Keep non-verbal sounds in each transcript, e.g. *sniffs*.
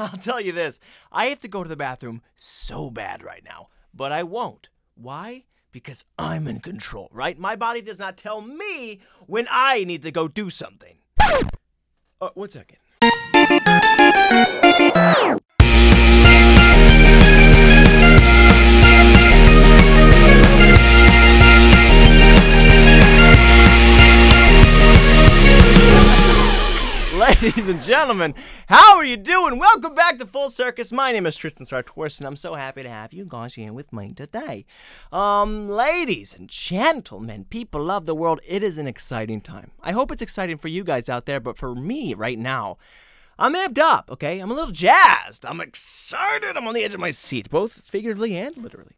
*laughs* I'll tell you this I have to go to the bathroom so bad right now, but I won't. Why? Because I'm in control, right? My body does not tell me when I need to go do something. Uh, one second. Ladies and gentlemen, how are you doing? Welcome back to Full Circus. My name is Tristan Sartors, and I'm so happy to have you guys here with me today. Um, ladies and gentlemen, people of the world, it is an exciting time. I hope it's exciting for you guys out there, but for me right now, I'm amped up, okay? I'm a little jazzed. I'm excited. I'm on the edge of my seat, both figuratively and literally.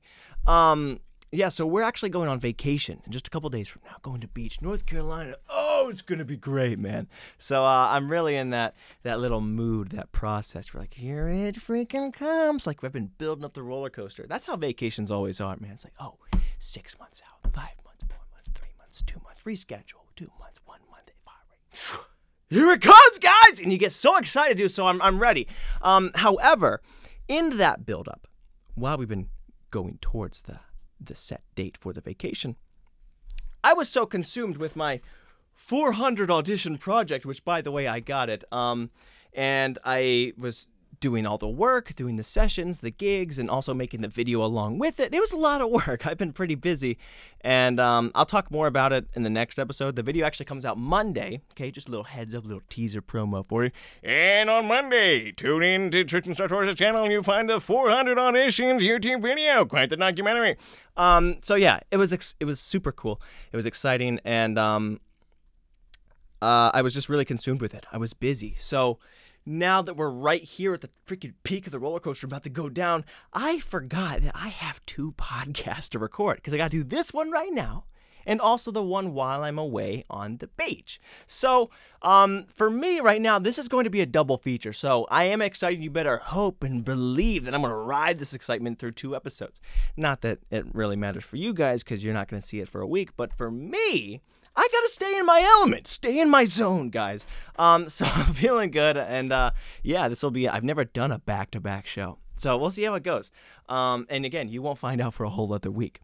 Um, yeah, so we're actually going on vacation in just a couple days from now, going to beach, North Carolina. Oh, it's gonna be great, man. So uh, I'm really in that that little mood, that process. We're like, here it freaking comes. Like we've been building up the roller coaster. That's how vacations always are, man. It's like, oh, six months out, five months, four months, three months, two months, reschedule, two months, one month, five. *sighs* Here it comes, guys, and you get so excited, dude. So I'm I'm ready. Um, however, in that buildup, while we've been going towards the the set date for the vacation. I was so consumed with my 400 audition project, which by the way I got it. Um, and I was doing all the work, doing the sessions, the gigs, and also making the video along with it. It was a lot of work. *laughs* I've been pretty busy, and um, I'll talk more about it in the next episode. The video actually comes out Monday. Okay, just a little heads up, little teaser promo for you. And on Monday, tune in to Tristan Tours' channel and you'll find the 400 auditions YouTube video. Quite the documentary. Um, so yeah, it was ex- it was super cool. It was exciting, and um, uh, I was just really consumed with it. I was busy, so now that we're right here at the freaking peak of the roller coaster about to go down, I forgot that I have two *laughs* podcasts to record because I got to do this one right now and also the one while I'm away on the beach. So, um, for me right now, this is going to be a double feature. So, I am excited. You better hope and believe that I'm going to ride this excitement through two episodes. Not that it really matters for you guys because you're not going to see it for a week, but for me, I gotta stay in my element, stay in my zone, guys. Um, *laughs* so I'm feeling good, and uh, yeah, this will be. I've never done a back-to-back show, so we'll see how it goes. Um, and again, you won't find out for a whole other week.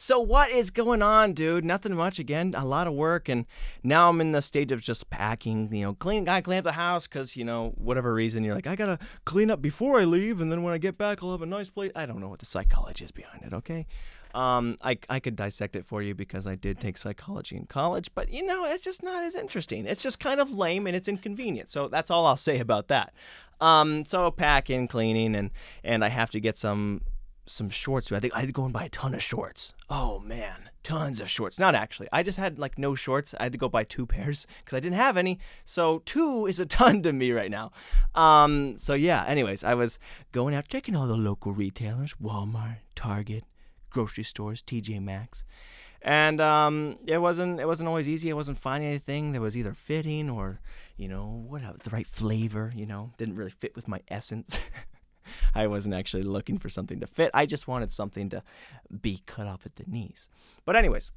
So what is going on, dude? Nothing much. Again, a lot of work, and now I'm in the stage of just packing. You know, clean. I clean up the house because you know whatever reason you're like, I gotta clean up before I leave, and then when I get back, I'll have a nice place. I don't know what the psychology is behind it. Okay, um, I, I could dissect it for you because I did take psychology in college, but you know, it's just not as interesting. It's just kind of lame and it's inconvenient. So that's all I'll say about that. Um, so packing, cleaning, and and I have to get some some shorts. I think I had to go and buy a ton of shorts. Oh man, tons of shorts. Not actually. I just had like no shorts. I had to go buy two pairs because I didn't have any. So two is a ton to me right now. Um, so yeah. Anyways, I was going out checking all the local retailers: Walmart, Target, grocery stores, TJ Maxx, and um, it wasn't it wasn't always easy. I wasn't finding anything that was either fitting or you know what the right flavor. You know, didn't really fit with my essence. *laughs* I wasn't actually looking for something to fit. I just wanted something to be cut off at the knees. But anyways,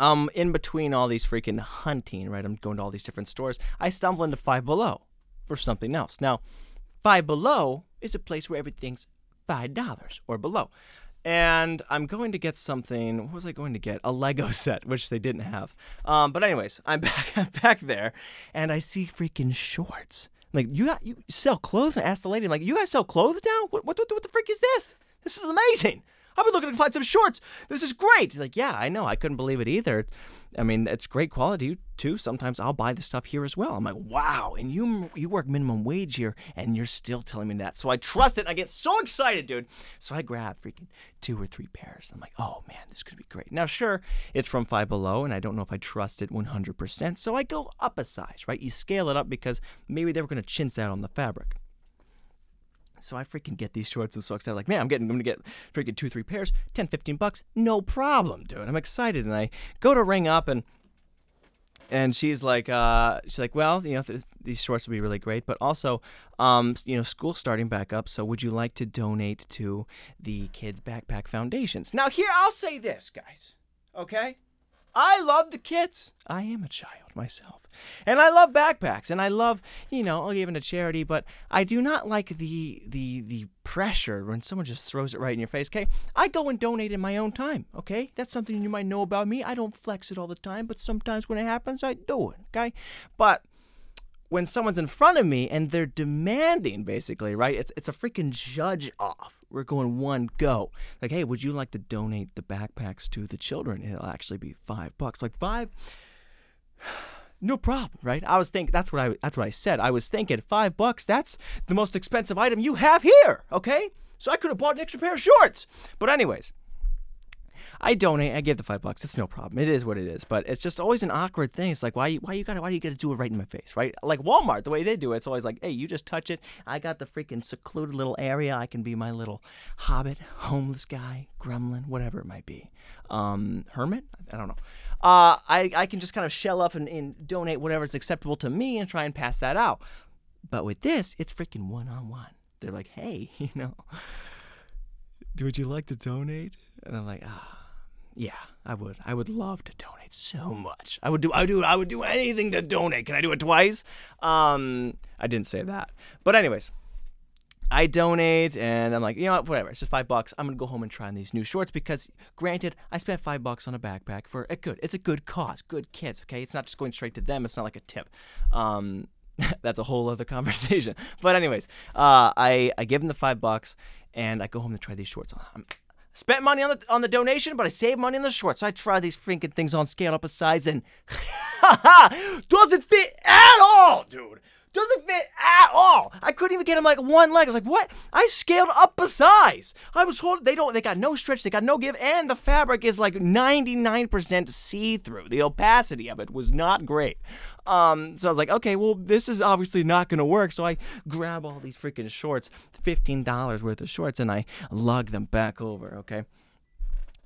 um, in between all these freaking hunting, right? I'm going to all these different stores. I stumble into Five Below for something else. Now, Five Below is a place where everything's five dollars or below and I'm going to get something. What was I going to get? A Lego *laughs* set, which they didn't have. Um, but anyways, I'm *laughs* back. I'm back there, and I see freaking shorts. Like you got you sell clothes? And I asked the lady, I'm like, you guys sell clothes now? What, what what what the freak is this? This is amazing. I've been looking to find some shorts. This is great. He's like, yeah, I know. I couldn't believe it either. I mean, it's great quality too. Sometimes I'll buy the stuff here as well. I'm like, wow. And you you work minimum wage here, and you're still telling me that. So I trust it. I get so excited, dude. So I grab freaking two or three pairs. I'm like, oh man, this could be great. Now, sure, it's from Five Below, and I don't know if I trust it 100%. So I go up a size, right? You scale it up because maybe they were going to chintz out on the fabric. So I freaking get these shorts and so excited. Like, man, I'm getting, I'm gonna get freaking two, three pairs, 10, 15 bucks, no problem, dude. I'm excited. And I go to ring up and, and she's like, uh, she's like, well, you know, th- these shorts would be really great, but also, um, you know, school's starting back up. So would you like to donate to the Kids Backpack Foundations? Now, here, I'll say this, guys. Okay. I love the kids. I am a child myself. And I love backpacks and I love, you know, I'll give it to charity, but I do not like the the the pressure when someone just throws it right in your face. Okay? I go and donate in my own time, okay? That's something you might know about me. I don't flex it all the time, but sometimes when it happens, I do it, okay? But when someone's in front of me and they're demanding basically, right? It's it's a freaking judge off. We're going one go. Like, hey, would you like to donate the backpacks to the children? It'll actually be five bucks. Like five *sighs* no problem, right? I was thinking that's what I that's what I said. I was thinking five bucks. That's the most expensive item you have here. Okay, so I could have bought an extra pair of shorts. But anyways, I donate. I give the five bucks. It's no problem. It is what it is. But it's just always an awkward thing. It's like why why you gotta why do you gotta do it right in my face, right? Like Walmart, the way they do it, it's always like, hey, you just touch it. I got the freaking secluded little area. I can be my little hobbit, homeless guy, gremlin, whatever it might be. Um, hermit? I don't know. Uh, I I can just kind of shell up and, and donate whatever's acceptable to me and try and pass that out. But with this, it's freaking one on one. They're like, hey, *laughs* you know, would you like to donate? And I'm like, ah. Yeah, I would. I would love to donate so much. I would do. I would do. I would do anything to donate. Can I do it twice? Um, I didn't say that. But anyways, I donate, and I'm like, you know what? Whatever. It's just five bucks. I'm gonna go home and try on these new shorts because, granted, I spent five bucks on a backpack for a good. It's a good cause. Good kids. Okay, it's not just going straight to them. It's not like a tip. Um, *laughs* that's a whole other conversation. *laughs* But anyways, uh, I I give them the five bucks, and I go home to try these shorts on. I'm, Spent money on the on the donation, but I saved money on the shorts. So I tried these freaking things on, scale up a size, and *laughs* doesn't fit at all, dude. Doesn't fit at all. I couldn't even get him like one leg. I was like, what? I scaled up a size. I was holding. They don't. They got no stretch. They got no give, and the fabric is like 99% see through. The opacity of it was not great. Um, so I was like, okay, well, this is obviously not going to work. So I grab all these freaking shorts, $15 worth of shorts, and I lug them back over. Okay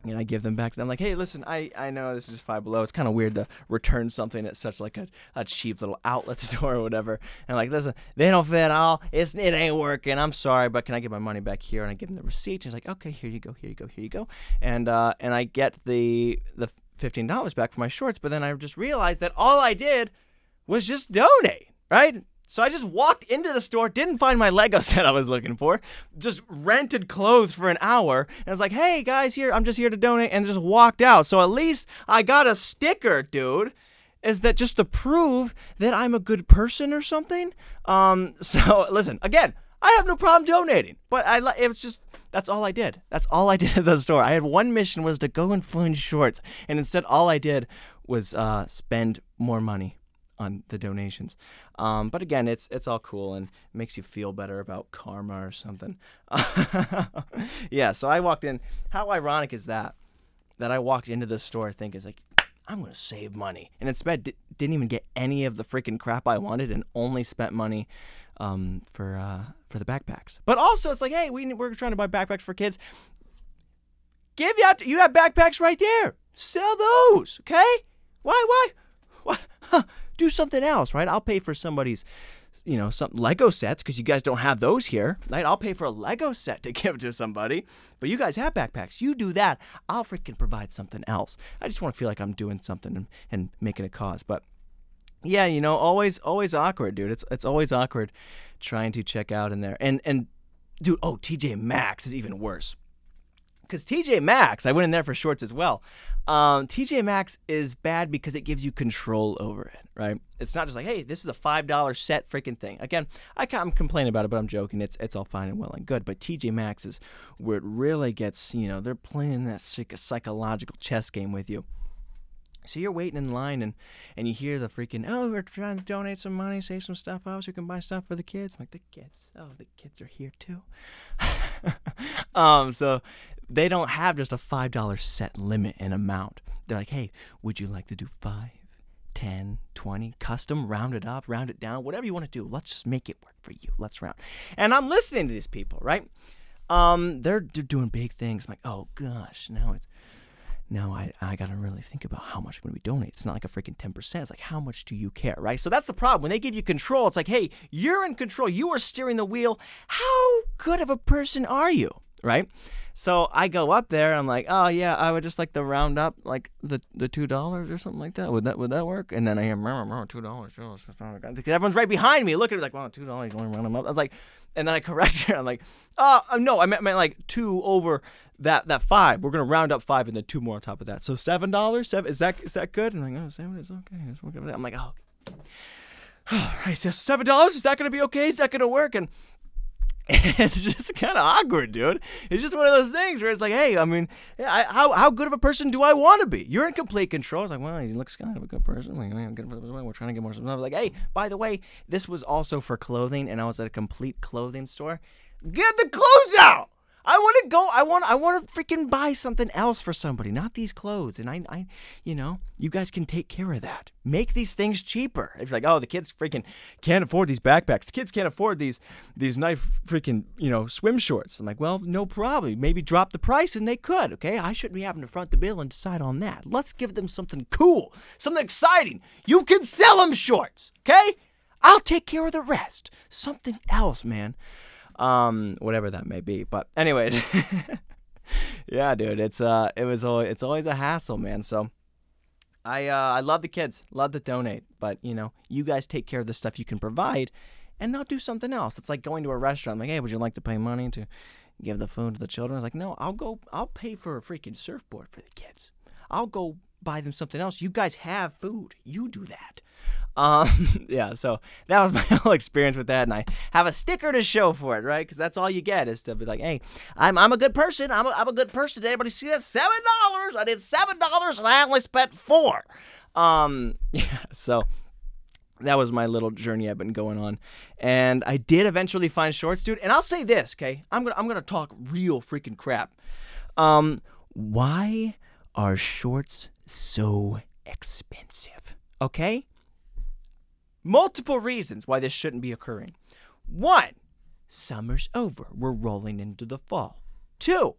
and I give them back to them like, hey, listen, I, I know this is five below. It's kind of weird to return something at such like a, a cheap little outlet *laughs* store or whatever. And like, listen, they don't fit at all. It's it ain't working. I'm sorry, but can I get my money back here? And I give them the receipt. And he's like, okay, here you go, here you go, here you go. And uh, and I get the the fifteen dollars back for my shorts. But then I just realized that all I did was just donate, right? So I just walked into the store, didn't find my Lego *laughs* set I was looking for, just rented clothes for an hour, and I was like, hey guys, here, I'm just here to donate, and just walked out. So at least I got a sticker, dude. Is that just to prove that I'm a good person or something? Um, *laughs* so listen, again, I have no problem donating, but I it was just that's all I did. That's all I *laughs* did at the store. I had one mission was to go and find shorts, and instead all I did was uh, spend more money on the donations. Um, but again, it's it's all cool and makes you feel better about karma or something. *laughs* yeah. So I walked in. How ironic is that? That I walked into the store thinking, like, I'm gonna save money, and instead d- didn't even get any of the freaking crap I wanted, and only spent money um, for uh, for the backpacks. But also, it's like, hey, we we're trying to buy backpacks for kids. Give you. You have backpacks right there. Sell those, okay? Why? Why? What? *laughs* Huh do something else, right? I'll pay for somebody's you know, some Lego sets because you guys don't have those here. Right? I'll pay for a Lego set to *laughs* give to somebody, but you guys have backpacks. You do that. I'll freaking provide something else. I just want to feel like I'm doing something and, and making a cause. But yeah, you know, always always awkward, dude. It's it's always awkward trying to check out in there. And and dude, oh, TJ Maxx is even worse because TJ Maxx, I went in there for shorts as well. Um, TJ Maxx is bad because it gives you control over it, right? It's not just like, hey, this is a five dollar set freaking thing. Again, I am complaining about it, but I'm joking. It's it's all fine and well and good. But TJ Maxx is where it really gets, you know, they're playing that psychological chess game with you. So you're waiting in line and, and you hear the freaking, oh, we're trying to donate some money, save some stuff up so you can buy stuff for the kids. I'm like, the kids, oh, the kids are here too. *laughs* um, so they don't have just a $5 set limit and amount. They're like, hey, would you like to do five, ten, twenty, custom, round it up, round it down, whatever you want to do. Let's just make it work for you. Let's round. And I'm listening to these people, right? Um, they're, they're doing big things. I'm like, oh gosh, now it's now I, I got to really think about how much I'm to be donating. It's not like a freaking 10%. It's like, how much do you care, right? So that's the problem. When they give you control, it's like, hey, you're in control. You are steering the wheel. How good of a person are you, right? So I go up there. I'm like, oh yeah, I would just like to round up like the the two dollars or something like that. Would that would that work? And then I hear, two dollars. Because everyone's right behind me, looking at me like, well, two dollars. You want to round them up? I was like, and then I *laughs* correct her. I'm like, oh uh, no, I meant, meant like two over that that five. We're gonna round up five and then two more on top of that. So seven dollars. Seven is that is that good? And I'm like, oh, seven is okay. okay. I'm like, oh. *sighs* All right, so seven dollars. Is that gonna be okay? Is that gonna work? And *laughs* it's just kind of awkward, dude. It's just one of those things where it's like, hey, I mean, I, how how good of a person do I want to be? You're in complete control. It's like, well, he looks kind of a good person. We're trying to get more stuff. Like, hey, by the way, this was also for clothing, and I was at a complete clothing store. Get the clothes out. I want to go. I want. I want to freaking buy something else for somebody, not these clothes. And I, I, you know, you guys can take care of that. Make these things cheaper. If you're like, oh, the kids freaking can't afford these backpacks. The kids can't afford these these nice freaking you know swim shorts. I'm like, well, no problem. Maybe drop the price, and they could. Okay, I shouldn't be having to front the bill and decide on that. Let's give them something cool, something exciting. You can sell them shorts. Okay, I'll take care of the rest. Something else, man um, whatever that may be. But anyways, *laughs* yeah, dude, it's uh, it was always, it's always a hassle, man. So. I uh, I love the kids, love to donate, but you know, you guys take care of the stuff you can provide, and not do something else. It's like going to a restaurant, like, hey, would you like to pay money to give the food to the children? It's like, no, I'll go, I'll pay for a freaking surfboard for the kids. I'll go buy them something else. You guys have food, you do that. Um, *laughs* yeah, so that was *laughs* my whole experience with that, and I have a sticker to show for it, right? Because that's all you get is to be like, "Hey, I'm I'm a good person. I'm a, I'm a good person." Did anybody see that? Seven dollars. I did seven dollars, and I only spent four. Um, *laughs* yeah, so that was my little journey I've been going on, and I did eventually find shorts, dude. And I'll say this, okay? I'm gonna I'm gonna talk real freaking crap. Um, why are shorts so expensive? Okay Multiple reasons why this shouldn't be occurring. One, summer's over. We're rolling into the fall. Two,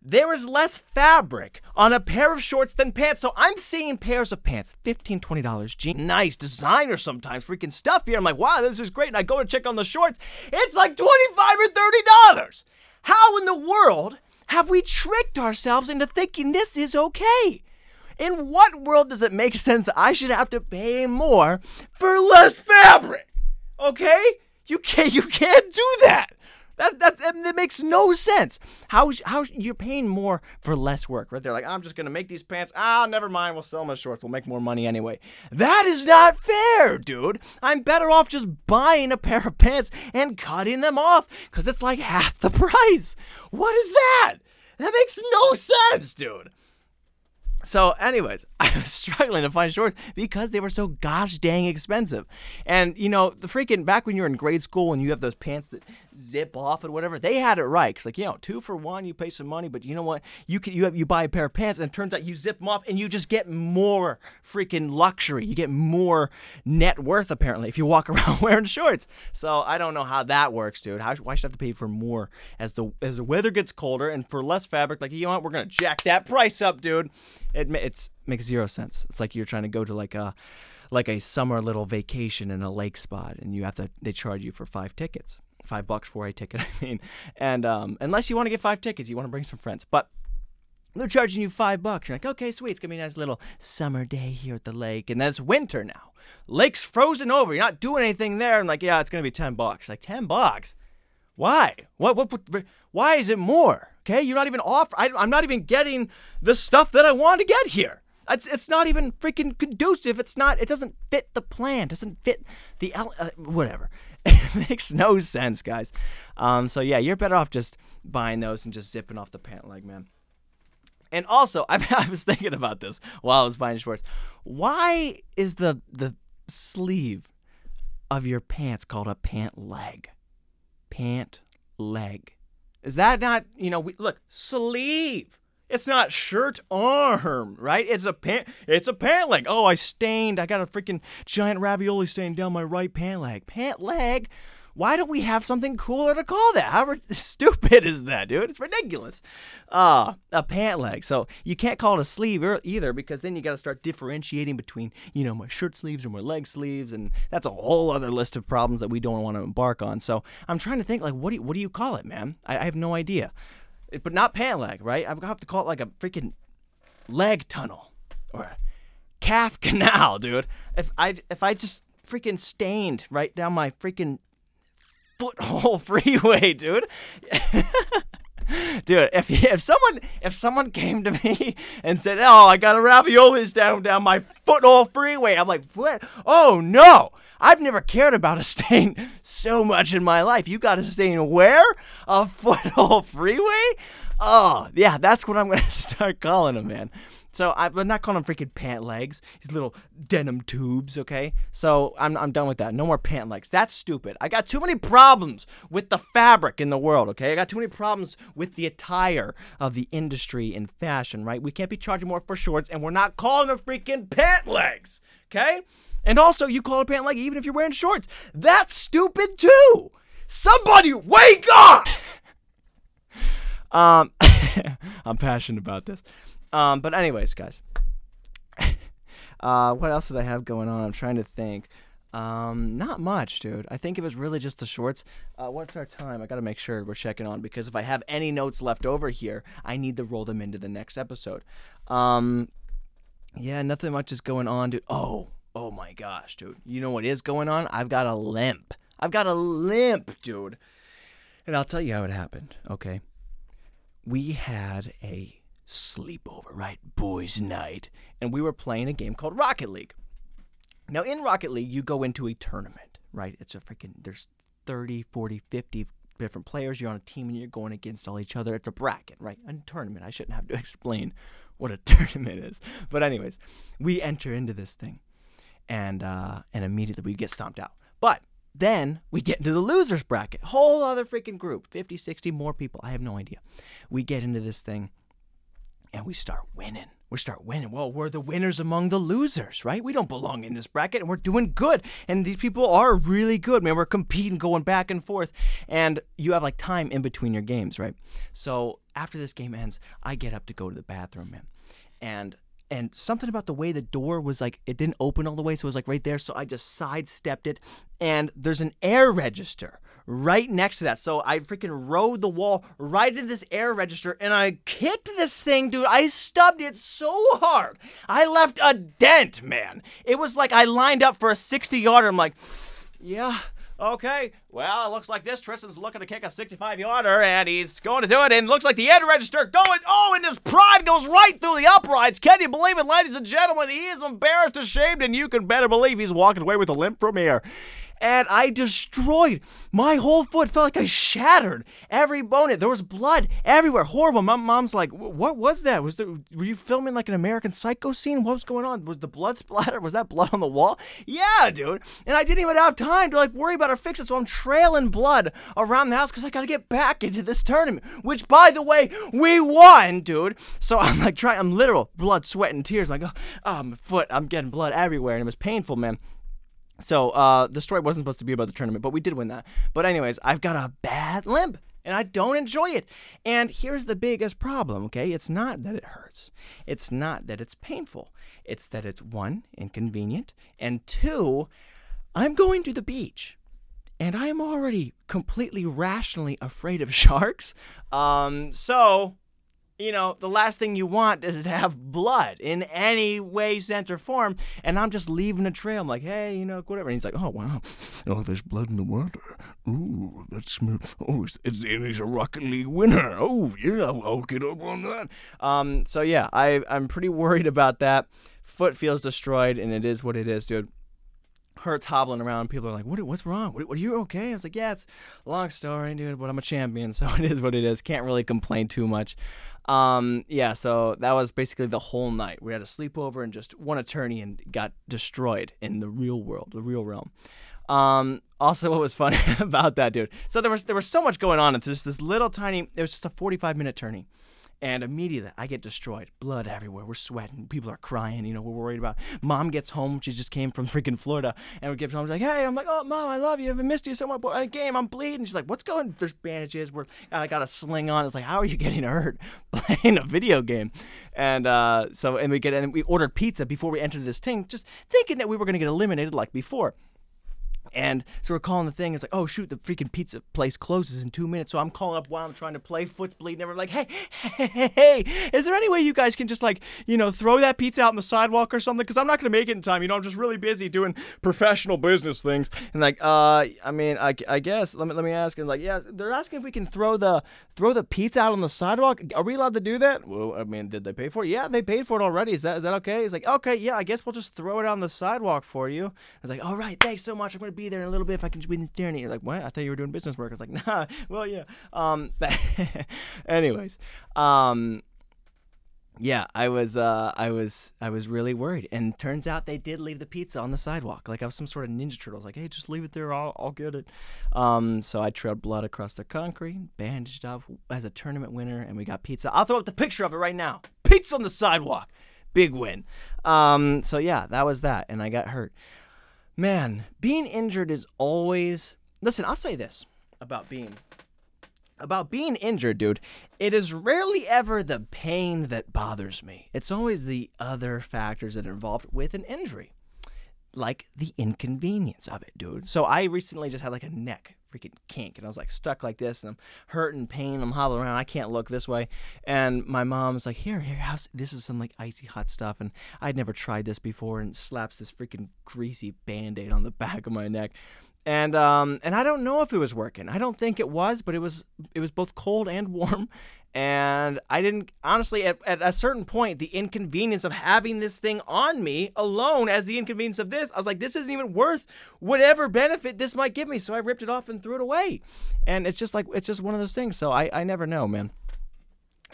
there is less fabric on a pair of shorts than pants. So I'm seeing pairs of pants, $15, $20, jeans, nice designer sometimes, freaking stuff here. I'm like, wow, this is great. And I go to check on the shorts, it's like 25 or $30. How in the world have we tricked ourselves into thinking this is okay? In what world does it make *laughs* sense that I should have to pay more for less fabric? Okay? You can't you can't do that. That, that, that, makes no sense. How how you're paying more for less work, right? They're like, I'm just gonna make these pants. Ah, never mind. We'll sell them as shorts. We'll make more money anyway. That is not fair, dude. I'm better off just buying a pair of pants and cutting them off because it's like half the price. What is that? That makes no sense, dude. So, anyways, *laughs* I was struggling to find shorts because they were so gosh dang expensive. And you know, the freaking back when you were in grade school and you have those pants that zip off and whatever, they had it right. Cause like you know, two for one, you pay some money, but you know what? You can you have you buy a pair of pants and it turns out you zip them off and you just get more freaking luxury. You get more net worth apparently if you walk *laughs* around wearing shorts. So I don't know how that works, dude. How why should I have to pay for more as the as the weather gets colder and for less fabric? Like you know what? We're gonna jack that price up, dude. It it's makes zero sense. It's like you're trying to go to like a like a summer little vacation in a lake spot and you have to they charge you for five tickets five bucks for a ticket. *laughs* I mean, and um, unless you want to get five tickets, you want to bring some friends, but they're charging you five bucks. You're like, okay, sweet. It's gonna be a nice little summer day here at the lake, and then it's winter now. Lake's frozen over. You're not doing anything there. I'm like, yeah, it's gonna be ten bucks. Like ten bucks. Why? What? What? what why is it more? Okay, you're not even off. I, I'm not even getting the stuff that I want to get here. It's, it's not even freaking conducive. It's not. It doesn't fit the plan. It doesn't fit the uh, whatever. *laughs* It makes no sense, guys. Um, so yeah, you're better off just buying those and just zipping off the pant leg, man. And also, *laughs* I, I was thinking about this while I was buying shorts. Why is the the sleeve of your pants called a pant leg? Pant leg. Is that not, you know, we, look, sleeve. It's not shirt arm, right? It's a pant. It's a pant leg. Oh, I stained. I got a freaking giant ravioli stain down my right pant leg. Pant leg. Why don't we have something cooler to call that? How *laughs* stupid is that, dude? It's ridiculous. Uh, a pant leg. So you can't call it a sleeve either because then you got to start differentiating between, you know, my shirt sleeves or my leg sleeves, and that's a whole other list of problems that we don't want to embark on. So I'm trying to think, like, what do you, what do you call it, man? I, I have no idea. But not pant leg, right? I'm gonna have to call it like a freaking leg tunnel or calf *laughs* canal, dude. If I if I just freaking stained right down my freaking foothole *laughs* freeway, dude. *laughs* Dude, if if someone if someone came to me and said, "Oh, I got a raviolis down down my foothole freeway," I'm like, "What? Oh no!" I've never cared about a stain *laughs* so much in my life. You got a stain where? A foothole *laughs* freeway? Oh, yeah, that's what I'm *laughs* gonna start calling them, man. So I'm not calling them freaking pant legs, these little denim tubes, okay? So I'm, I'm done with that. No more pant legs. That's stupid. I got too many problems with the fabric in the world, okay? I got too many problems with the attire of the industry in fashion, right? We can't be charging more for shorts, and we're not calling them freaking pant legs, okay? And also, you call it a pant leg even if you're wearing shorts. That's stupid too. Somebody wake up! *laughs* um, *laughs* I'm passionate about this. Um, but anyways, guys. *laughs* uh, what else did I have going on? I'm trying to think. Um, not much, dude. I think it was really just the shorts. Uh, what's our time? I gotta make sure we're checking on because if I have any notes left over here, I need to roll them into the next episode. Um, yeah, nothing much is going on, dude. Oh, oh my gosh, dude. You know what is going on? I've got a limp. I've got a limp, dude. And I'll tell you how it happened, okay? We had a sleepover, right? Boys' night. And we were playing a game called Rocket League. Now, in Rocket League, you go into a tournament, right? It's a freaking, there's 30, 40, 50 different players. You're on a team and you're going against all each other. It's a bracket, right? A tournament. I shouldn't have to *laughs* explain what a *laughs* tournament is. But, anyways, we enter into this thing and, uh, and immediately we get stomped out. But then we get into the losers bracket. Whole other freaking group 50, 60 more people. I have no idea. We get into this thing and we start winning. We start winning. Well, we're the winners among the losers, right? We don't belong in this bracket and we're doing good. And these people are really good, man. We're competing, going back and forth. And you have like time in between your games, right? So after this game ends, I get up to go to the bathroom, man. And and something about the way the door was like it didn't open all the way so it was like right there so i just sidestepped it and there's an air register right next to that. So i freaking rode the wall right into this air register and i kicked this thing dude. I stubbed it so hard. I left a dent man. It was like i lined up for a 60 yarder. I'm like yeah Okay, well, it looks like this. Tristan's looking to kick a 65 yarder, and he's going to do it. And looks like the end register going. Oh, and his pride goes right through the uprights. Can you believe it, ladies and gentlemen? He is embarrassed, ashamed, and you can better believe he's walking away with a limp from here. And I destroyed my whole foot. Felt like I shattered every bone. There was blood everywhere. Horrible. My mom's like, "What was that? Was there? Were you filming like an American Psycho scene? What was going on? Was the blood *laughs* splatter? Was that blood on the wall? Yeah, dude. And I didn't even have time to like worry about or fix it. So I'm trailing blood around the house because I got to get back into this tournament. Which, by the way, we won, dude. So *laughs* I'm like trying. I'm literal blood, sweat, and tears. I'm like, oh, oh, my foot. I'm getting blood everywhere, and it was painful, man. So uh, the story wasn't supposed to be about the tournament, but we did win that. But anyways, I've got a bad limp and I don't enjoy it. And here's the biggest problem, okay? It's not that it hurts. It's not that it's painful. It's that it's one, inconvenient, and two, I'm going to the beach. And I am already completely rationally afraid of *laughs* sharks. Um, so you know, the last thing you want is to have blood in any way, sense, or form. And I'm just leaving a trail. I'm like, hey, you know, whatever. And he's like, oh, wow. Oh, there's blood in the water. Ooh, that's, smooth. oh, it's, it's, he's a Rocket League winner. Oh, yeah, I'll get up on that. Um, so, yeah, I, I'm pretty worried about that. Foot feels destroyed, and it is what it is, dude hurts hobbling around. People are like, "What? What's wrong? What, are you okay?" I was like, "Yeah, it's a long story, dude, but I'm a champion, *laughs* so it is what it is. Can't really complain too much." Um, yeah, so that was basically the whole night. We had a sleepover and just one attorney and got destroyed in the real world, the real realm. Um, also, what was funny *laughs* about that, dude? So there was there was so much going on. It's just this little tiny. It was just a 45 minute tourney. And immediately I get destroyed. Blood everywhere. We're sweating. People are crying. You know, we're worried about. Mom gets home. She just came from *laughs* freaking Florida. And we get home. She's like, hey, I'm like, oh, mom, I love you. I've missed you so much. A game. I'm bleeding. She's like, what's going There's bandages. We're, I got a sling on. It's like, how are you getting hurt *laughs* playing a video game? And uh, so, and we get, and we ordered pizza before we entered this thing, just thinking that we were going to get eliminated like before. And so we're calling the thing. It's like, oh shoot, the freaking pizza place closes in two minutes. So I'm calling up while I'm trying to play. Foot's bleeding. And we're like, hey, hey, *laughs* hey, hey, is there any way you guys can just like, you know, throw that pizza out on the sidewalk or something? Because I'm not gonna make it in time. You know, I'm just really busy doing professional business things. And like, uh, I mean, I, I guess let me let me ask. And like, yeah, they're asking if we can throw the throw the pizza out on the sidewalk. Are we allowed to do that? Well, I mean, did they pay for it? Yeah, they paid for it already. Is that is that okay? He's like, okay, yeah, I guess we'll just throw it on the sidewalk for you. I was like, all right, thanks so much. I'm gonna be there in a little bit if I can just be in steering. You're like, what? I thought you were doing business work. I was like, *laughs* nah. Well, yeah. Um. *laughs* anyways, um. Yeah, I was, uh, I was, I was really worried, and turns out they did leave the pizza on the sidewalk. Like I was some sort of ninja turtle. Like, hey, just leave it there. I'll, I'll get it. Um, so I trailed blood across the concrete, bandaged up as a tournament winner, and we got pizza. I'll throw up the picture of it right now. Pizza on the sidewalk, big win. Um, so yeah, that was that, and I got hurt. Man, being injured is always. Listen, I'll say this about being about being injured, dude. It is rarely ever the pain that bothers me. It's always the other factors that are involved with an injury, like the inconvenience of it, dude. So I recently just had like a neck freaking kink, and I was like stuck like this, and I'm hurting, pain, I'm hobbling around. I can't look this way, and my mom's like, "Here, here, how's this is some like icy hot stuff," and I'd never tried this before, and slaps this freaking greasy band-aid on the *laughs* back of my neck and um, and I don't know if it was working. I don't think it was, but it was it was both cold and warm, and I didn't honestly at, at a certain point the inconvenience of having this thing on me alone as the inconvenience of this, I was like, this isn't even worth whatever benefit this might give me. So I ripped it off and threw it away, and it's just like it's just one of those things. So I I never know, man.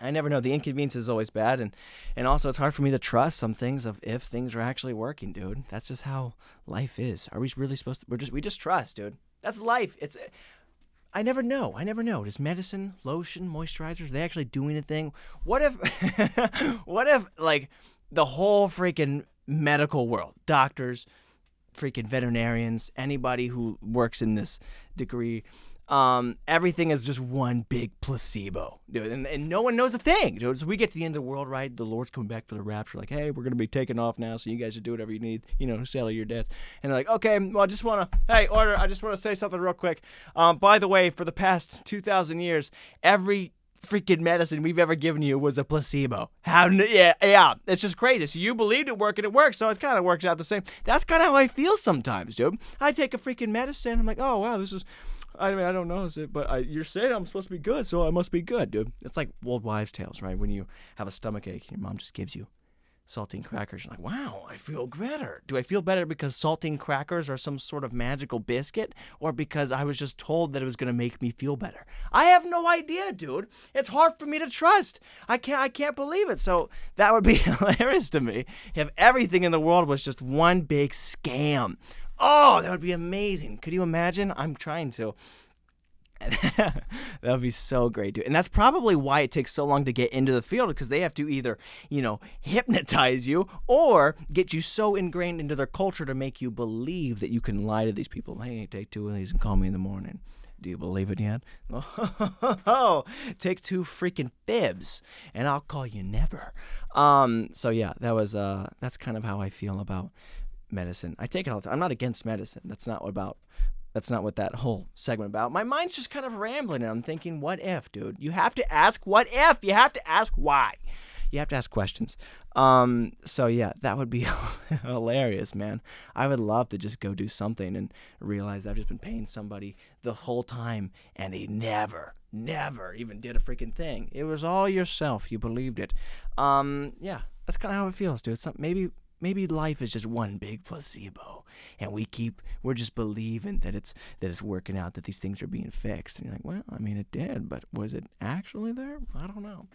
I never know. The inconvenience is always bad, and and also it's hard for me to trust some things of if things are actually working, dude. That's just how life is. Are we really supposed to? We're just we just trust, dude. That's life. It's. I never know. I never know. Does medicine, lotion, moisturizers, they actually do anything? What if, *laughs* what if like the whole freaking medical world, doctors, freaking veterinarians, anybody who works in this degree, um, everything is just one big placebo, dude. And, and no one knows a thing, dude. So we get to the end of the world, right? The Lord's coming back for the rapture, like, hey, we're gonna be taking off now, so you guys should do whatever you need, you know, settle your debts. And they're like, okay, well, I just wanna, hey, order, I just wanna say something real quick. Um, by the way, for the past two thousand years, every freaking medicine we've ever given you was a placebo. How? Yeah, yeah. It's just crazy. So you believed it worked and it worked, So it kind of works out the same. That's kind of how I feel sometimes, dude. I take a freaking medicine. I'm like, oh wow, this is I mean, I don't notice it, but I, you're saying I'm supposed to be good, so I must be good, dude. It's like old wives' tales, right? When you have a stomach ache, your mom just gives you saltine crackers. You're like, wow, I feel better. Do I feel better because saltine crackers are some sort of magical biscuit, or because I was just told that it was gonna make me feel better? I have no idea, dude. It's hard for me to trust. I can't. I can't believe it. So that would be *laughs* hilarious to me if everything in the world was just one big scam. Oh, that would be amazing. Could you imagine? I'm trying to. *laughs* that would be so great, dude. And that's probably why it takes so long to get into the field because they have to either, you know, hypnotize you or get you so ingrained into their culture to make you believe that you can lie to these people. Hey, take two of these and call me in the morning. Do you believe it yet? *laughs* Oh, take two freaking fibs, and I'll call you never. Um, so yeah, that was uh, that's kind of how I feel about medicine. I take it all the time. I'm not against medicine. That's not what about. That's not what that whole segment about. My mind's just kind of rambling, and I'm thinking, what if, dude? You have to ask what if. You have to ask why. You have to ask questions. Um, so yeah, that would be *laughs* hilarious, man. I would love to just go do something and realize I've just been paying somebody the whole time, and he never, never even did a freaking thing. It was all yourself. You believed it. Um, yeah, that's kind of how it feels, dude. Some, maybe maybe life is just one big placebo and we keep we're just believing that it's that it's working out that these things are being fixed and you're like well i mean it did but was it actually there i don't know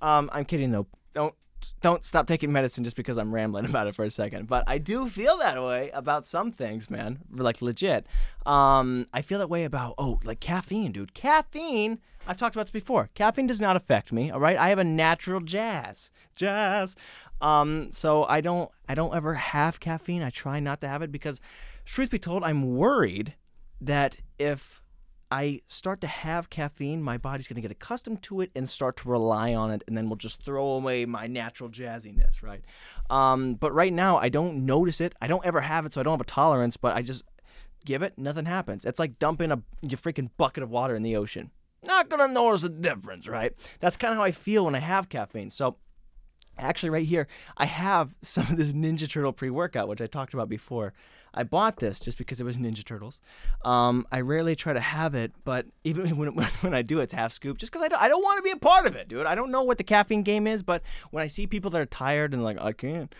um, i'm kidding though don't don't stop taking medicine just because I'm rambling *laughs* about it for a second. But I do feel that way about some things, man. Like legit. Um, I feel that way about oh, like caffeine, dude. Caffeine. I've talked about this before. Caffeine does not affect me. All right. I have a natural jazz. Jazz. Um, so I don't I don't ever have caffeine. I try not to have it because, truth be told, I'm worried that if I start to have caffeine, my body's going to get accustomed to it and start to rely on it, and then we'll just throw away my natural jazziness, right? Um, but right now, I don't notice it. I don't ever have it, so I don't have a tolerance. But I just give it, nothing happens. It's like dumping a your freaking bucket of water in the ocean. Not gonna notice the difference, right? That's kind of how I feel when I have caffeine. So actually right here i have *laughs* some of this ninja turtle pre-workout which i talked about before. I bought this just because it was ninja turtles. Um, i rarely try to have it but *laughs* even when, when i do it's half scoop just because i don't, I don't want to be a part of it dude. I don't know what the caffeine game is but when i see people that are tired and like i can't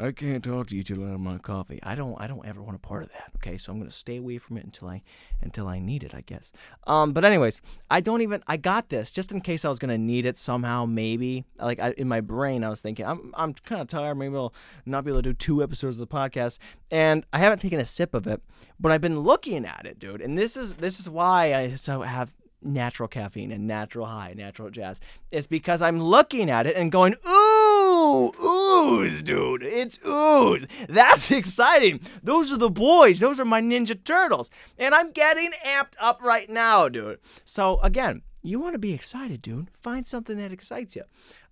I can't talk to you till I have my coffee. I don't I don't ever want a part of that. Okay, so I'm gonna stay away from it until I until I need it, I guess. Um, but anyways, I don't even I got this just in case I was gonna need it somehow, maybe. Like I, in my brain, I was thinking I'm I'm kind of tired. Maybe I'll not be able to do two episodes of the podcast, and I haven't taken a sip of it, but I've been looking at it, dude. And this is this is why I so have natural caffeine and natural high, natural jazz. It's because I'm looking at it and going, ooh, ooze, dude. It's ooze. That's *laughs* exciting. Those are the boys. Those are my Ninja Turtles. And I'm getting amped up right now, dude. So, again, you want to be excited, dude. Find something that excites you.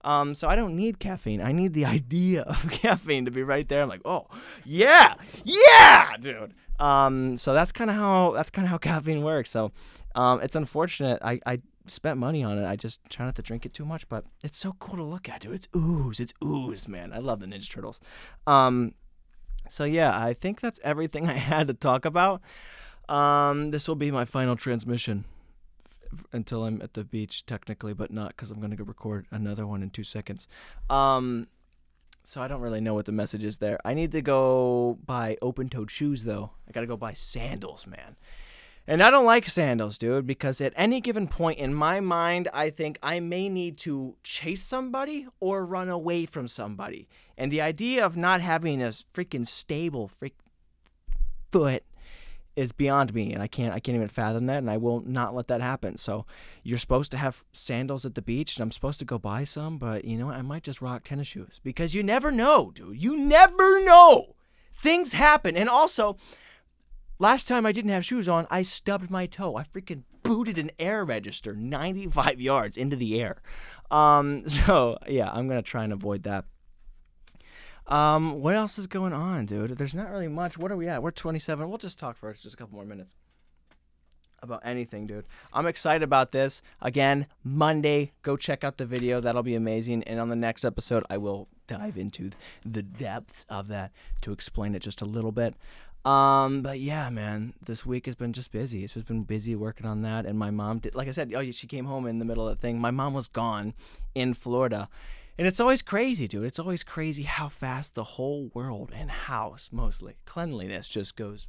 Um, so I don't need caffeine. I need the *laughs* idea of caffeine to be right there. I'm like, oh, yeah, yeah, dude. Um, so that's kind of how that's kind of how caffeine works. So um, it's unfortunate. I, I spent money on it. I just try not to drink it too much, but it's so cool to look at, dude. It's ooze. It's ooze, man. I love the Ninja Turtles. Um, so yeah, I think that's everything *laughs* I had to talk about. Um, this will be my final transmission f- until I'm at the beach, technically, but not because I'm going to record another one in two seconds. Um, so I don't really know what the message is there. I need to go buy open-toed shoes, though. I got to go buy sandals, man. And I don't like sandals, dude, because at any given point in my mind, I think I may need to chase somebody or run away from somebody. And the idea of not having a freaking stable freak foot is beyond me and I can't I can't even fathom that and I will not let that happen. So you're supposed to have sandals at the beach and I'm supposed to go buy some, but you know what? I might just rock tennis shoes because you never know, dude. You never know. Things happen. And also, Last time I didn't have shoes on, I stubbed my toe. I freaking booted an air register 95 yards into the air. Um, *laughs* so yeah, I'm gonna try and avoid that. Um, what else is going on, dude? There's not really much. What are we at? We're 27. We'll just talk for just a couple more minutes about anything, dude. I'm excited about this. Again, Monday, go check out the video. That'll be amazing. And on the next episode, I will dive into the depths of that to explain it just a little bit. Um, but yeah, man, this week has been just busy. It's just been busy working on that. And my mom did, like I said, oh, she came home in the middle of the thing. My mom was gone in Florida. And it's always crazy, dude. It's always crazy how fast the whole world and house, mostly cleanliness, just goes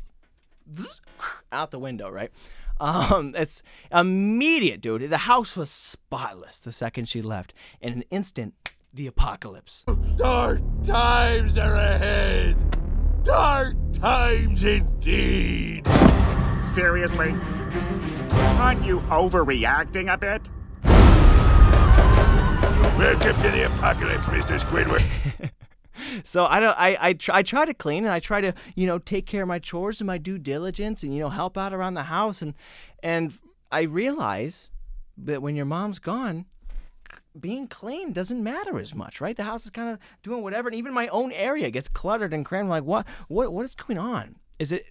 *sniffs* out the window, right? Um, it's immediate, dude. The house was spotless the second she left. In an instant, the apocalypse. Dark times are ahead. Dark times indeed. Seriously? Aren't you overreacting a bit? Welcome to the apocalypse, Mr. Squidward. *laughs* so I don't. I I try, I try to clean and I try to you know take care of my chores and my due diligence and you know help out around the house and and I realize that when your mom's gone, being clean doesn't matter as much, right? The house is kind of doing whatever, and even my own area gets cluttered and crammed. Like, what, what, what is going on? Is it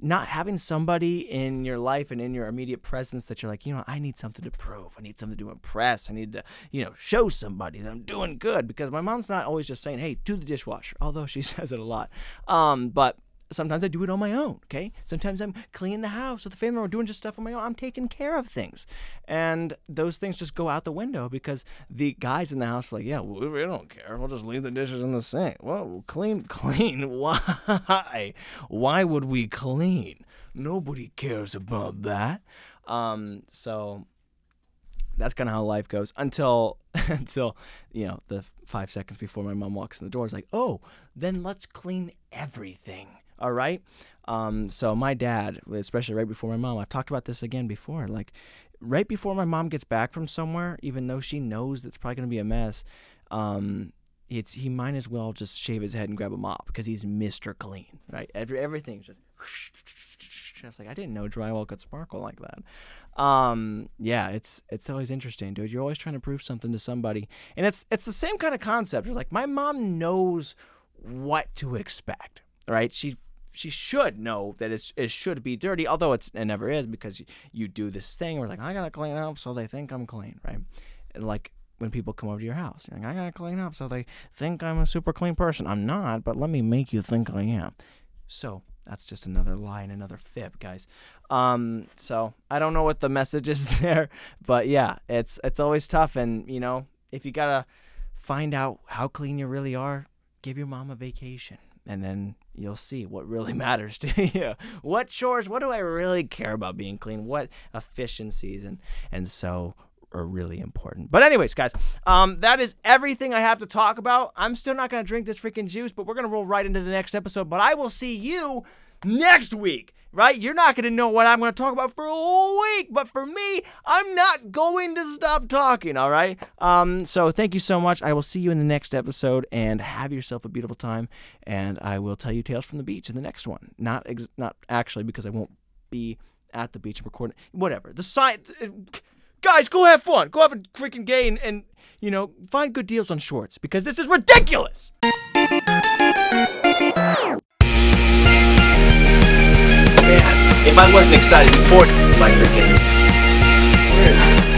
not having somebody in your life and in your immediate presence that you're like, you know, I need something to prove. I need something to impress. I need to, you know, show somebody that I'm doing good. Because my mom's not always just saying, hey, do the dishwasher, although she *laughs* says it a lot. Um, but sometimes I do it on my own, okay? Sometimes I'm cleaning the house with the family or doing just stuff on my own. I'm taking care of things. And those things just go out the window because the guys in the house are like, yeah, we, we don't care. We'll just leave the dishes in the sink. Well, clean, *laughs* clean. Why? Why would we clean? Nobody cares about that. Um, so that's kind of how life goes until *laughs* until you know the five seconds before my mom walks in the door. It's like, oh, then let's clean everything. All right. Um, so my dad, especially right before my mom, I've talked about this again before. Like right before my mom gets back from somewhere, even though she knows it's probably gonna be a mess, um, it's he might as well just shave his head and grab a mop because he's Mister Clean, right? Every everything's just. Just like I didn't know drywall could sparkle like that. Um, yeah, it's it's always interesting, dude. You're always trying to prove something to somebody, and it's it's the same kind of concept. You're like, my mom knows what to expect, right? She she should know that it's, it should be dirty, although it's, it never is because you, do this thing where like I gotta clean up so they think I'm clean, right? And like when people come over to your house, you're like I gotta clean up so they think I'm a super clean person. I'm not, but let me make you think I am. So that's just another lie and another fib, guys. Um, so I don't know what the message is *laughs* there, but yeah, it's it's always tough, and you know if you gotta find out how clean you really are, give your mom a vacation and then you'll see what really *laughs* matters to you. What chores, what do I really care about being clean? What efficiencies and and so are really important. But anyways, guys, um, that is everything I have to talk about. I'm still not gonna drink this freaking juice, but we're gonna roll right into the next episode. But I will see you next week right? You're not going to know what I'm going to talk about for a whole week, but for me, I'm not going to stop talking, all right? Um, so thank you so much. I will see you in the next episode and have yourself a beautiful time. And I will tell you tales from the beach in the next one. Not ex- not actually because I won't be at the beach and recording. Whatever. The sign. Guys, go have fun. Go have a freaking gay and, and, you know, find good deals on shorts because this is ridiculous. If I wasn't excited before, like freaking.